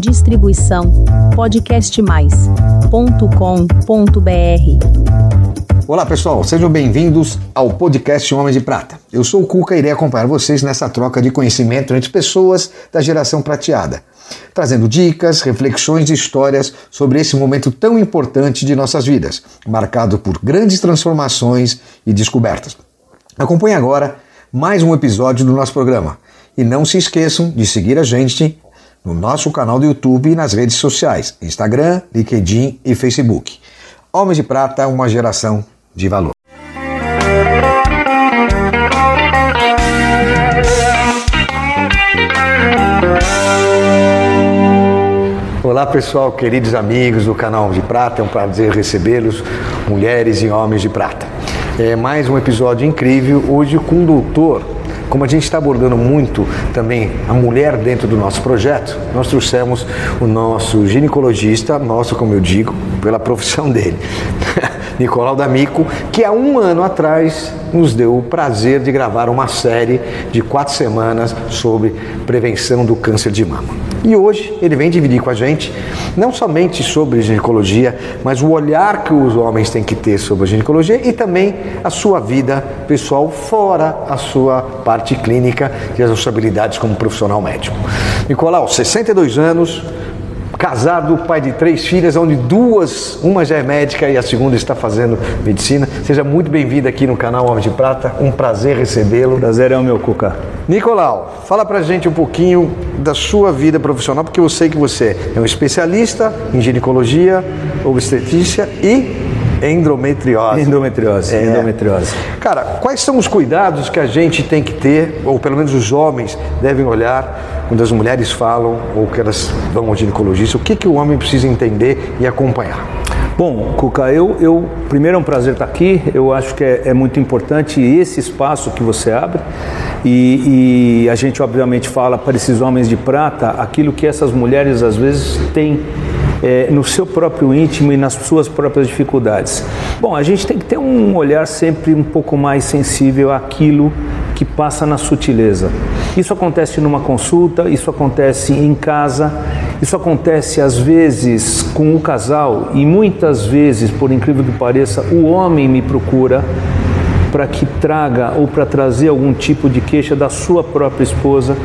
Distribuição podcastmais.com.br. Olá pessoal, sejam bem-vindos ao podcast Homens de Prata. Eu sou o Cuca e irei acompanhar vocês nessa troca de conhecimento entre pessoas da geração prateada, trazendo dicas, reflexões e histórias sobre esse momento tão importante de nossas vidas, marcado por grandes transformações e descobertas. Acompanhe agora mais um episódio do nosso programa. E não se esqueçam de seguir a gente no nosso canal do YouTube e nas redes sociais, Instagram, LinkedIn e Facebook. Homens de Prata, uma geração de valor. Olá pessoal, queridos amigos do canal de Prata, é um prazer recebê-los, mulheres e homens de prata. É mais um episódio incrível, hoje com o doutor como a gente está abordando muito também a mulher dentro do nosso projeto, nós trouxemos o nosso ginecologista, nosso, como eu digo, pela profissão dele, Nicolau D'Amico, que há um ano atrás nos deu o prazer de gravar uma série de quatro semanas sobre prevenção do câncer de mama. E hoje ele vem dividir com a gente não somente sobre ginecologia, mas o olhar que os homens têm que ter sobre a ginecologia e também a sua vida pessoal fora a sua parte clínica e as suas habilidades como profissional médico. Nicolau, 62 anos, casado, pai de três filhas, onde duas, uma já é médica e a segunda está fazendo medicina. Seja muito bem-vindo aqui no canal Homem de Prata. Um prazer recebê-lo. Prazer é o meu, Cuca. Nicolau, fala pra gente um pouquinho da sua vida profissional, porque eu sei que você é um especialista em ginecologia, obstetrícia e endometriose. Endometriose, é. endometriose. Cara, quais são os cuidados que a gente tem que ter, ou pelo menos os homens devem olhar quando as mulheres falam ou que elas vão ao ginecologista? O que, que o homem precisa entender e acompanhar? Bom, Cuca, eu, eu primeiro é um prazer estar aqui. Eu acho que é, é muito importante esse espaço que você abre e, e, a gente obviamente fala para esses homens de prata aquilo que essas mulheres às vezes têm é, no seu próprio íntimo e nas suas próprias dificuldades. Bom, a gente tem que ter um olhar sempre um pouco mais sensível àquilo que passa na sutileza. Isso acontece numa consulta, isso acontece em casa, isso acontece às vezes com o casal e muitas vezes, por incrível que pareça, o homem me procura para que traga ou para trazer algum tipo de queixa da sua própria esposa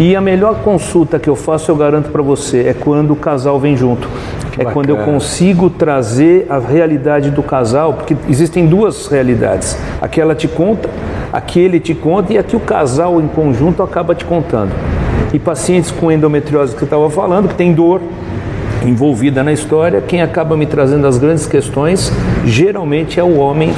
e a melhor consulta que eu faço, eu garanto para você, é quando o casal vem junto. Que é bacana. quando eu consigo trazer a realidade do casal, porque existem duas realidades. Aquela te conta, aquele te conta e aqui o casal em conjunto acaba te contando. E pacientes com endometriose que eu estava falando, que tem dor, envolvida na história, quem acaba me trazendo as grandes questões geralmente é o homem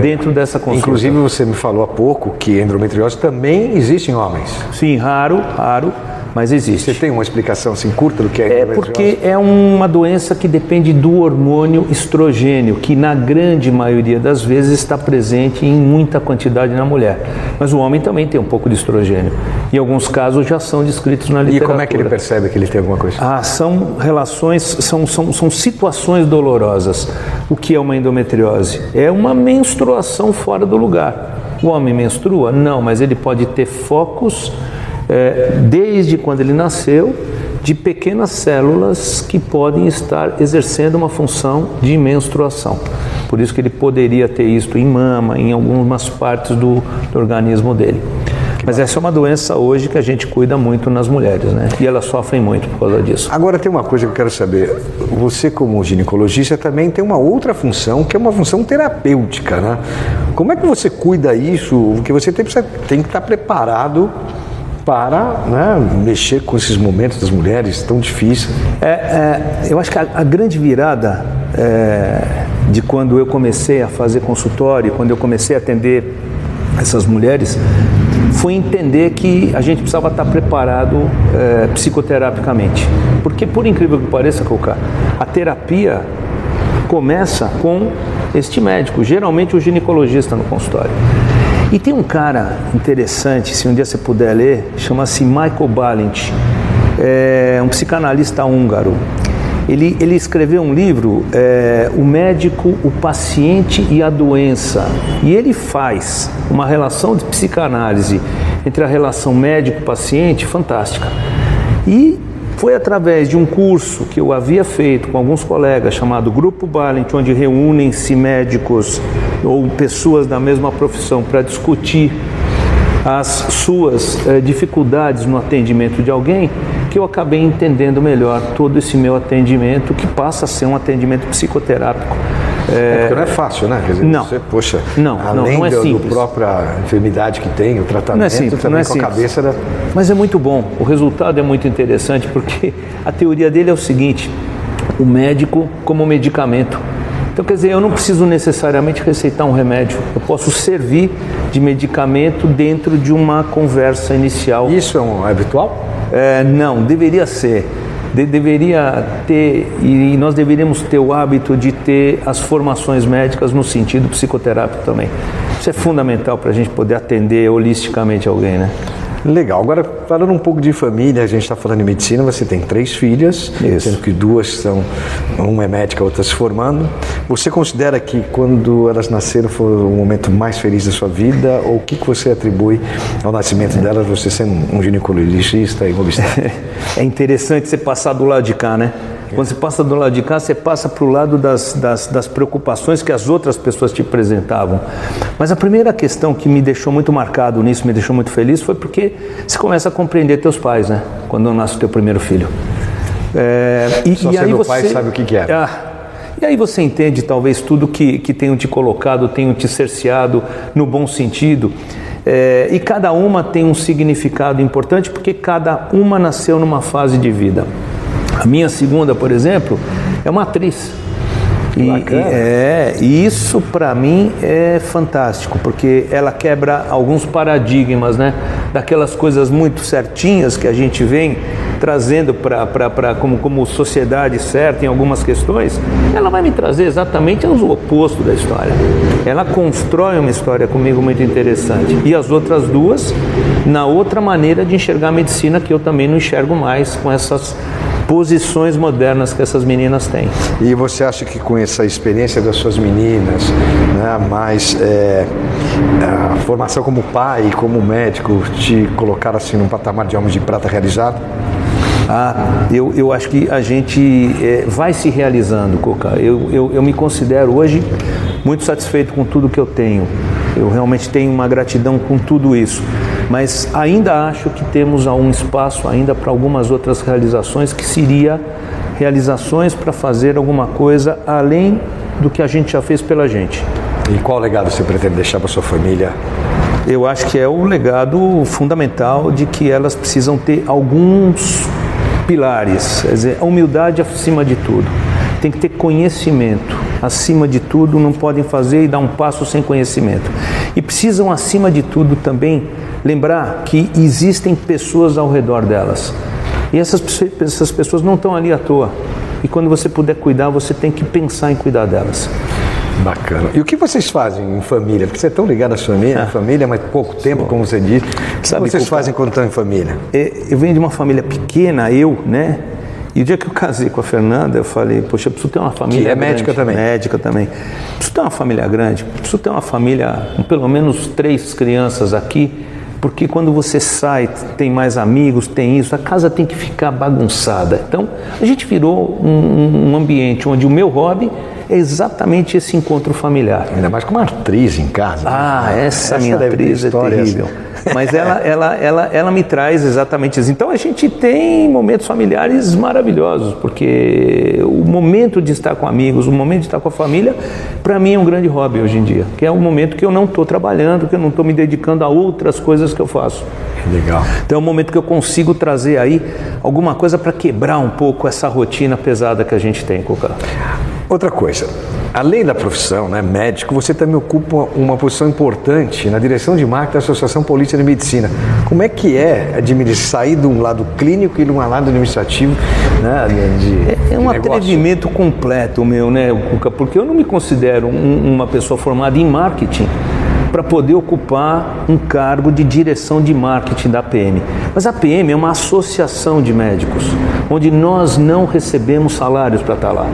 dentro dessa consulta. Inclusive você me falou há pouco que endometriose também existe em homens. Sim, raro, raro mas existe. Você tem uma explicação assim curta do que é É porque é uma doença que depende do hormônio estrogênio, que na grande maioria das vezes está presente em muita quantidade na mulher. Mas o homem também tem um pouco de estrogênio. Em alguns casos já são descritos na literatura. E como é que ele percebe que ele tem alguma coisa? Ah, são relações, são, são, são situações dolorosas. O que é uma endometriose? É uma menstruação fora do lugar. O homem menstrua? Não, mas ele pode ter focos é, desde quando ele nasceu, de pequenas células que podem estar exercendo uma função de menstruação. Por isso que ele poderia ter isto em mama, em algumas partes do, do organismo dele. Mas essa é uma doença hoje que a gente cuida muito nas mulheres, né? E elas sofrem muito por causa disso. Agora tem uma coisa que eu quero saber. Você como ginecologista também tem uma outra função, que é uma função terapêutica, né? Como é que você cuida isso? Porque você tem, tem que estar preparado para né, mexer com esses momentos das mulheres tão difíceis. É, é, eu acho que a, a grande virada é, de quando eu comecei a fazer consultório, quando eu comecei a atender essas mulheres, foi entender que a gente precisava estar preparado é, psicoterapicamente. Porque, por incrível que pareça, Cocá, a terapia começa com este médico, geralmente o ginecologista no consultório. E tem um cara interessante, se um dia você puder ler, chama-se Michael Balint, é um psicanalista húngaro. Ele, ele escreveu um livro, é, O Médico, o Paciente e a Doença. E ele faz uma relação de psicanálise entre a relação médico-paciente fantástica. E Foi através de um curso que eu havia feito com alguns colegas, chamado Grupo Balent, onde reúnem-se médicos ou pessoas da mesma profissão para discutir as suas eh, dificuldades no atendimento de alguém, que eu acabei entendendo melhor todo esse meu atendimento, que passa a ser um atendimento psicoterápico. É, porque não é fácil, né? Dizer, não. Você, poxa, não, além não, não é do, simples. do própria enfermidade que tem, o tratamento não é simples, também não é com simples. a cabeça da... Mas é muito bom, o resultado é muito interessante, porque a teoria dele é o seguinte, o médico como medicamento. Então, quer dizer, eu não preciso necessariamente receitar um remédio, eu posso servir de medicamento dentro de uma conversa inicial. Isso é um habitual? É, não, deveria ser. De, deveria ter, e nós deveríamos ter o hábito de ter as formações médicas no sentido psicoterápico também. Isso é fundamental para a gente poder atender holisticamente alguém, né? Legal. Agora, falando um pouco de família, a gente está falando de medicina, você tem três filhas, Isso. sendo que duas são, uma é médica, a outra se formando. Você considera que quando elas nasceram foi o momento mais feliz da sua vida? Ou o que, que você atribui ao nascimento delas, você sendo um ginecologista e um obstetra? É interessante você passar do lado de cá, né? Quando você passa do lado de cá, você passa para o lado das, das, das, preocupações que as outras pessoas te apresentavam. Mas a primeira questão que me deixou muito marcado nisso, me deixou muito feliz, foi porque você começa a compreender teus pais, né? Quando nasce o teu primeiro filho. É, e, Só e aí você pai sabe o que, que é. Ah, e aí você entende talvez tudo que, que tenham te colocado, tenham te cerceado no bom sentido. É, e cada uma tem um significado importante porque cada uma nasceu numa fase de vida. A minha segunda, por exemplo, é uma atriz. E, e é, isso para mim é fantástico, porque ela quebra alguns paradigmas, né? Daquelas coisas muito certinhas que a gente vem trazendo para como, como sociedade certa em algumas questões, ela vai me trazer exatamente o oposto da história. Ela constrói uma história comigo muito interessante. E as outras duas, na outra maneira de enxergar a medicina que eu também não enxergo mais com essas posições modernas que essas meninas têm. E você acha que com essa experiência das suas meninas, né, mais é, a formação como pai como médico, te colocaram assim num patamar de homem de prata realizado? Ah, eu, eu acho que a gente é, vai se realizando, Coca. Eu, eu, eu me considero hoje muito satisfeito com tudo que eu tenho. Eu realmente tenho uma gratidão com tudo isso. Mas ainda acho que temos um espaço ainda para algumas outras realizações que seria realizações para fazer alguma coisa além do que a gente já fez pela gente. E qual legado você pretende deixar para sua família? Eu acho que é o legado fundamental de que elas precisam ter alguns pilares, quer dizer, a humildade acima de tudo. Tem que ter conhecimento acima de tudo, não podem fazer e dar um passo sem conhecimento. E precisam acima de tudo também lembrar que existem pessoas ao redor delas. E essas, essas pessoas não estão ali à toa. E quando você puder cuidar, você tem que pensar em cuidar delas. Bacana. E o que vocês fazem em família? Porque você é tão ligado à sua família, ah. família, mas pouco tempo, como você disse. O que Sabe, vocês fazem quando estão em família? É, eu venho de uma família pequena, eu, né? E o dia que eu casei com a Fernanda, eu falei, poxa, eu preciso ter uma família. Que é grande, médica também. Médica também. Preciso ter uma família grande, preciso ter uma família, com pelo menos três crianças aqui porque quando você sai, tem mais amigos, tem isso, a casa tem que ficar bagunçada. Então, a gente virou um, um ambiente onde o meu hobby é exatamente esse encontro familiar. Ainda mais com uma atriz em casa. Né? Ah, né? essa, essa minha atriz é terrível. Mas ela, ela, ela, ela me traz exatamente isso. Então a gente tem momentos familiares maravilhosos, porque o momento de estar com amigos, o momento de estar com a família, para mim é um grande hobby hoje em dia, que é um momento que eu não estou trabalhando, que eu não estou me dedicando a outras coisas que eu faço. Legal. Então é um momento que eu consigo trazer aí alguma coisa para quebrar um pouco essa rotina pesada que a gente tem, Coca. Outra coisa, além da profissão, né, médico, você também ocupa uma posição importante na direção de marketing da Associação Polícia de Medicina. Como é que é sair de um lado clínico e de um lado administrativo? Né, de, é, um negócio? atrevimento completo meu, né, Cuca? Porque eu não me considero um, uma pessoa formada em marketing para poder ocupar um cargo de direção de marketing da PM. Mas a PM é uma associação de médicos, onde nós não recebemos salários para estar lá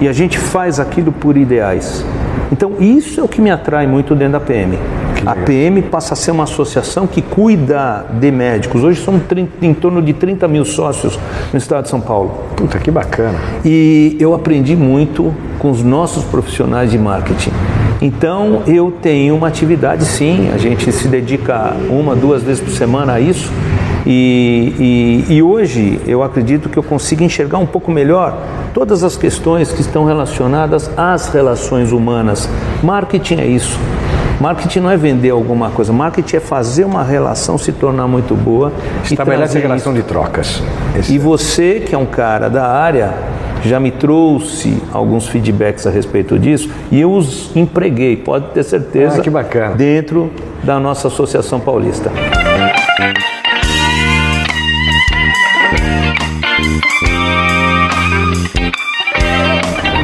e a gente faz aquilo por ideais. Então isso é o que me atrai muito dentro da PM. A PM passa a ser uma associação que cuida de médicos. Hoje são 30, em torno de 30 mil sócios no estado de São Paulo. Puta, que bacana. E eu aprendi muito com os nossos profissionais de marketing. Então eu tenho uma atividade sim, a gente se dedica uma, duas vezes por semana a isso. E, e, e, hoje eu acredito que eu consigo enxergar um pouco melhor todas as questões que estão relacionadas às relações humanas. Marketing é isso. Marketing não é vender alguma coisa, marketing é fazer uma relação se tornar muito boa. Estabelece a relação isso. de trocas. Esse e você, que é um cara da área, já me trouxe alguns feedbacks a respeito disso e eu os empreguei, pode ter certeza, ah, dentro da nossa Associação Paulista.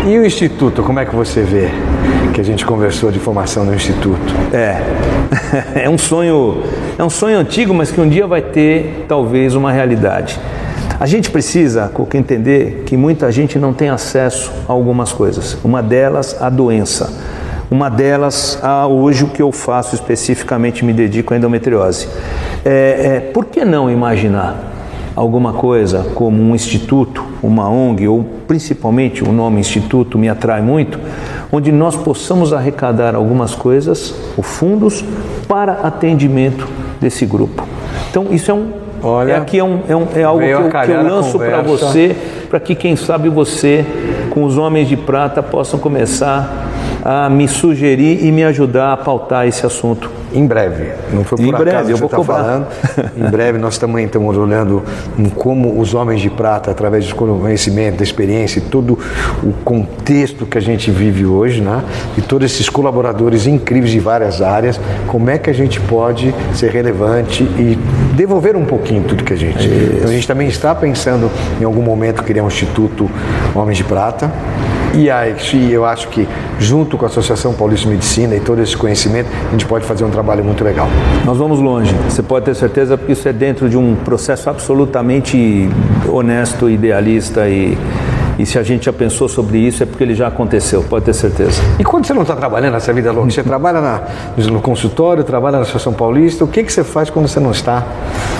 E o Instituto, como é que você vê? Que a gente conversou de formação no Instituto. É, é um sonho, é um sonho antigo, mas que um dia vai ter talvez uma realidade. A gente precisa, Cuca, entender que muita gente não tem acesso a algumas coisas. Uma delas, a doença. Uma delas, a hoje o que eu faço especificamente, me dedico à endometriose. É, é, por que não imaginar alguma coisa como um instituto, uma ONG ou principalmente o nome instituto me atrai muito, onde nós possamos arrecadar algumas coisas, ou fundos, para atendimento desse grupo. Então isso é um Olha, é aqui é, um, é, um, é algo que eu, que eu lanço para você, para que quem sabe você, com os homens de prata, possam começar a me sugerir e me ajudar a pautar esse assunto em breve. Não foi por em breve, acaso eu vou tá falando. em breve nós também estamos olhando em como os homens de prata, através do conhecimento, da experiência, todo o contexto que a gente vive hoje, né? E todos esses colaboradores incríveis de várias áreas, como é que a gente pode ser relevante e devolver um pouquinho tudo que a gente. Então a gente também está pensando em algum momento criar um instituto Homens de Prata e aí, eu acho que, junto com a Associação Paulista de Medicina e todo esse conhecimento, a gente pode fazer um trabalho muito legal. Nós vamos longe, você pode ter certeza, porque isso é dentro de um processo absolutamente honesto, idealista e e se a gente já pensou sobre isso, é porque ele já aconteceu, pode ter certeza. E quando você não está trabalhando nessa vida louca, você trabalha na, no consultório, trabalha na Associação Paulista, o que, que você faz quando você não está?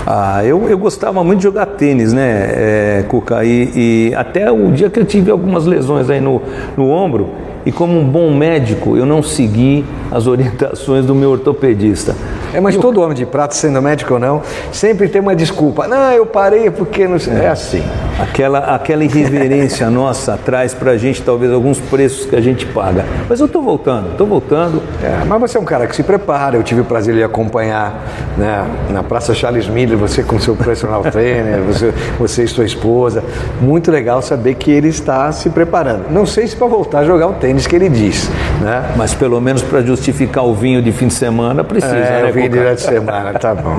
Ah, eu, eu gostava muito de jogar tênis, né, é, Cuca? E, e até o dia que eu tive algumas lesões aí no, no ombro, e como um bom médico, eu não segui as orientações do meu ortopedista. É, mas todo homem de prata, sendo médico ou não, sempre tem uma desculpa. Não, eu parei porque não sei. É assim. Aquela, aquela irreverência nossa traz para a gente talvez alguns preços que a gente paga. Mas eu estou voltando, estou voltando. É, mas você é um cara que se prepara. Eu tive o prazer de acompanhar né, na Praça Charles Miller, você com seu personal trainer, você, você e sua esposa. Muito legal saber que ele está se preparando. Não sei se para voltar a jogar o tênis que ele diz. Né? Mas pelo menos para justificar o vinho de fim de semana precisa. É, né, o vinho de semana, tá bom.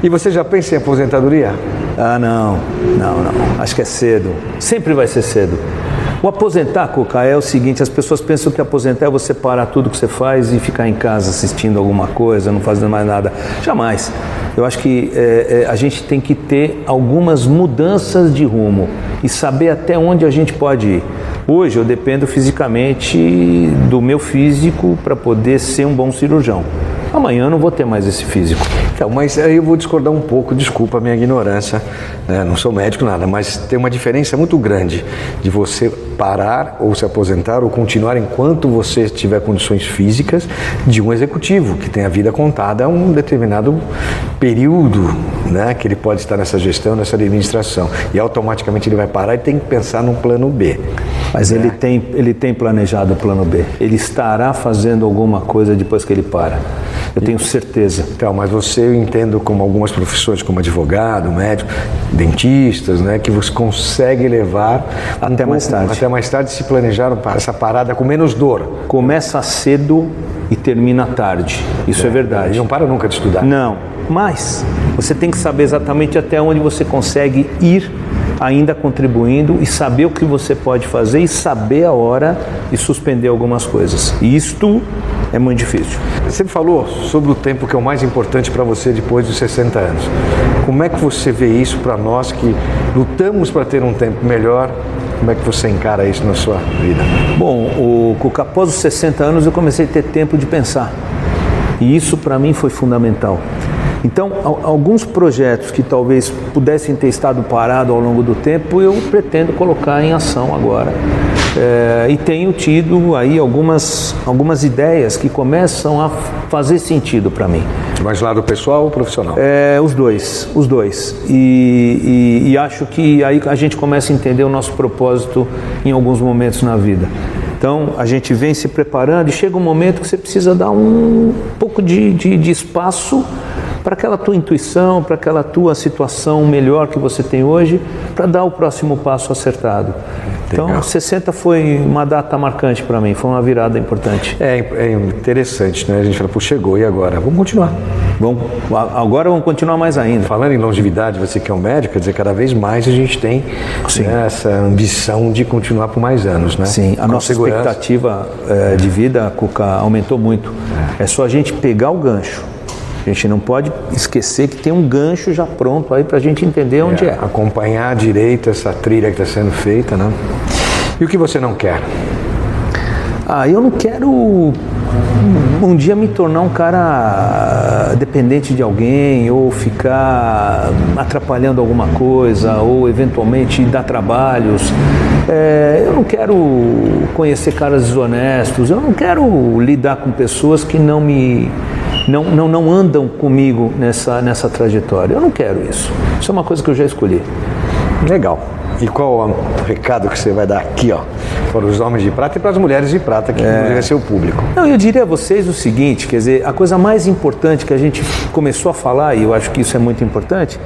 E você já pensa em aposentadoria? Ah, não, não, não. Acho que é cedo. Sempre vai ser cedo. O aposentar, Cuca, é o seguinte: as pessoas pensam que aposentar é você parar tudo que você faz e ficar em casa assistindo alguma coisa, não fazendo mais nada. Jamais. Eu acho que é, é, a gente tem que ter algumas mudanças de rumo e saber até onde a gente pode ir. Hoje eu dependo fisicamente do meu físico para poder ser um bom cirurgião. Amanhã eu não vou ter mais esse físico. Então, mas aí eu vou discordar um pouco, desculpa a minha ignorância, né? não sou médico nada, mas tem uma diferença muito grande de você parar ou se aposentar ou continuar enquanto você tiver condições físicas de um executivo que tem a vida contada a um determinado período, né, que ele pode estar nessa gestão, nessa administração e automaticamente ele vai parar e tem que pensar num plano B. Mas né? ele tem ele tem planejado o plano B. Ele estará fazendo alguma coisa depois que ele para. Eu tenho certeza. Então, mas você eu entendo como algumas profissões, como advogado, médico, dentistas, né, que você consegue levar até um mais pouco, tarde. Até mais tarde se planejaram para essa parada com menos dor. Começa cedo e termina tarde. Isso é, é verdade. E não para nunca de estudar. Não, mas você tem que saber exatamente até onde você consegue ir ainda contribuindo e saber o que você pode fazer e saber a hora de suspender algumas coisas. E isto é muito difícil. Você falou sobre o tempo que é o mais importante para você depois dos 60 anos. Como é que você vê isso para nós que lutamos para ter um tempo melhor? Como é que você encara isso na sua vida? Bom, o, após os 60 anos eu comecei a ter tempo de pensar. E isso para mim foi fundamental. Então, alguns projetos que talvez pudessem ter estado parados ao longo do tempo, eu pretendo colocar em ação agora. É, e tenho tido aí algumas, algumas ideias que começam a fazer sentido para mim. Mais lado pessoal ou profissional? É, os dois, os dois. E, e, e acho que aí a gente começa a entender o nosso propósito em alguns momentos na vida. Então a gente vem se preparando e chega um momento que você precisa dar um pouco de, de, de espaço para aquela tua intuição, para aquela tua situação melhor que você tem hoje, para dar o próximo passo acertado. Então, Legal. 60 foi uma data marcante para mim, foi uma virada importante. É, é interessante, né? A gente fala, pô, chegou, e agora? Vamos continuar. Vamos, agora vamos continuar mais ainda. Falando em longevidade, você que é um médico, quer dizer, cada vez mais a gente tem né, essa ambição de continuar por mais anos, né? Sim, a Com nossa segurança. expectativa é, de vida, Cuca, aumentou muito. É. é só a gente pegar o gancho a gente não pode esquecer que tem um gancho já pronto aí para a gente entender onde é, é. Acompanhar direito essa trilha que está sendo feita, né? E o que você não quer? Ah, eu não quero um dia me tornar um cara dependente de alguém ou ficar atrapalhando alguma coisa ou eventualmente dar trabalhos. É, eu não quero conhecer caras desonestos, eu não quero lidar com pessoas que não me não, não, não andam comigo nessa, nessa trajetória. Eu não quero isso. Isso é uma coisa que eu já escolhi. Legal. E qual o recado que você vai dar aqui, ó, para os homens de prata e para as mulheres de prata, que é. é seu público? Não, eu diria a vocês o seguinte, quer dizer, a coisa mais importante que a gente começou a falar, e eu acho que isso é muito importante,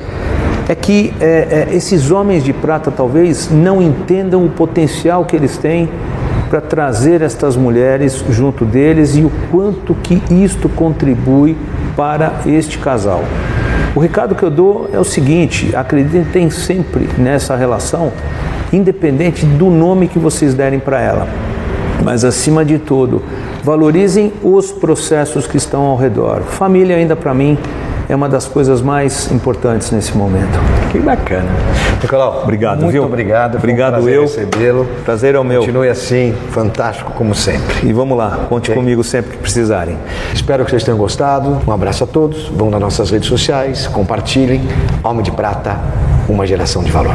é que é, é, esses homens de prata talvez não entendam o potencial que eles têm para trazer estas mulheres junto deles e o quanto que isto contribui para este casal. O recado que eu dou é o seguinte: acreditem sempre nessa relação, independente do nome que vocês derem para ela. Mas acima de tudo, valorizem os processos que estão ao redor. Família ainda para mim é uma das coisas mais importantes nesse momento. Que bacana. Nicolau, obrigado, muito viu? obrigado. Obrigado eu. recebê-lo. Prazer é o meu. Continue assim, fantástico como sempre. E vamos lá, conte okay. comigo sempre que precisarem. Espero que vocês tenham gostado. Um abraço a todos. Vão nas nossas redes sociais, compartilhem. Homem de Prata, uma geração de valor.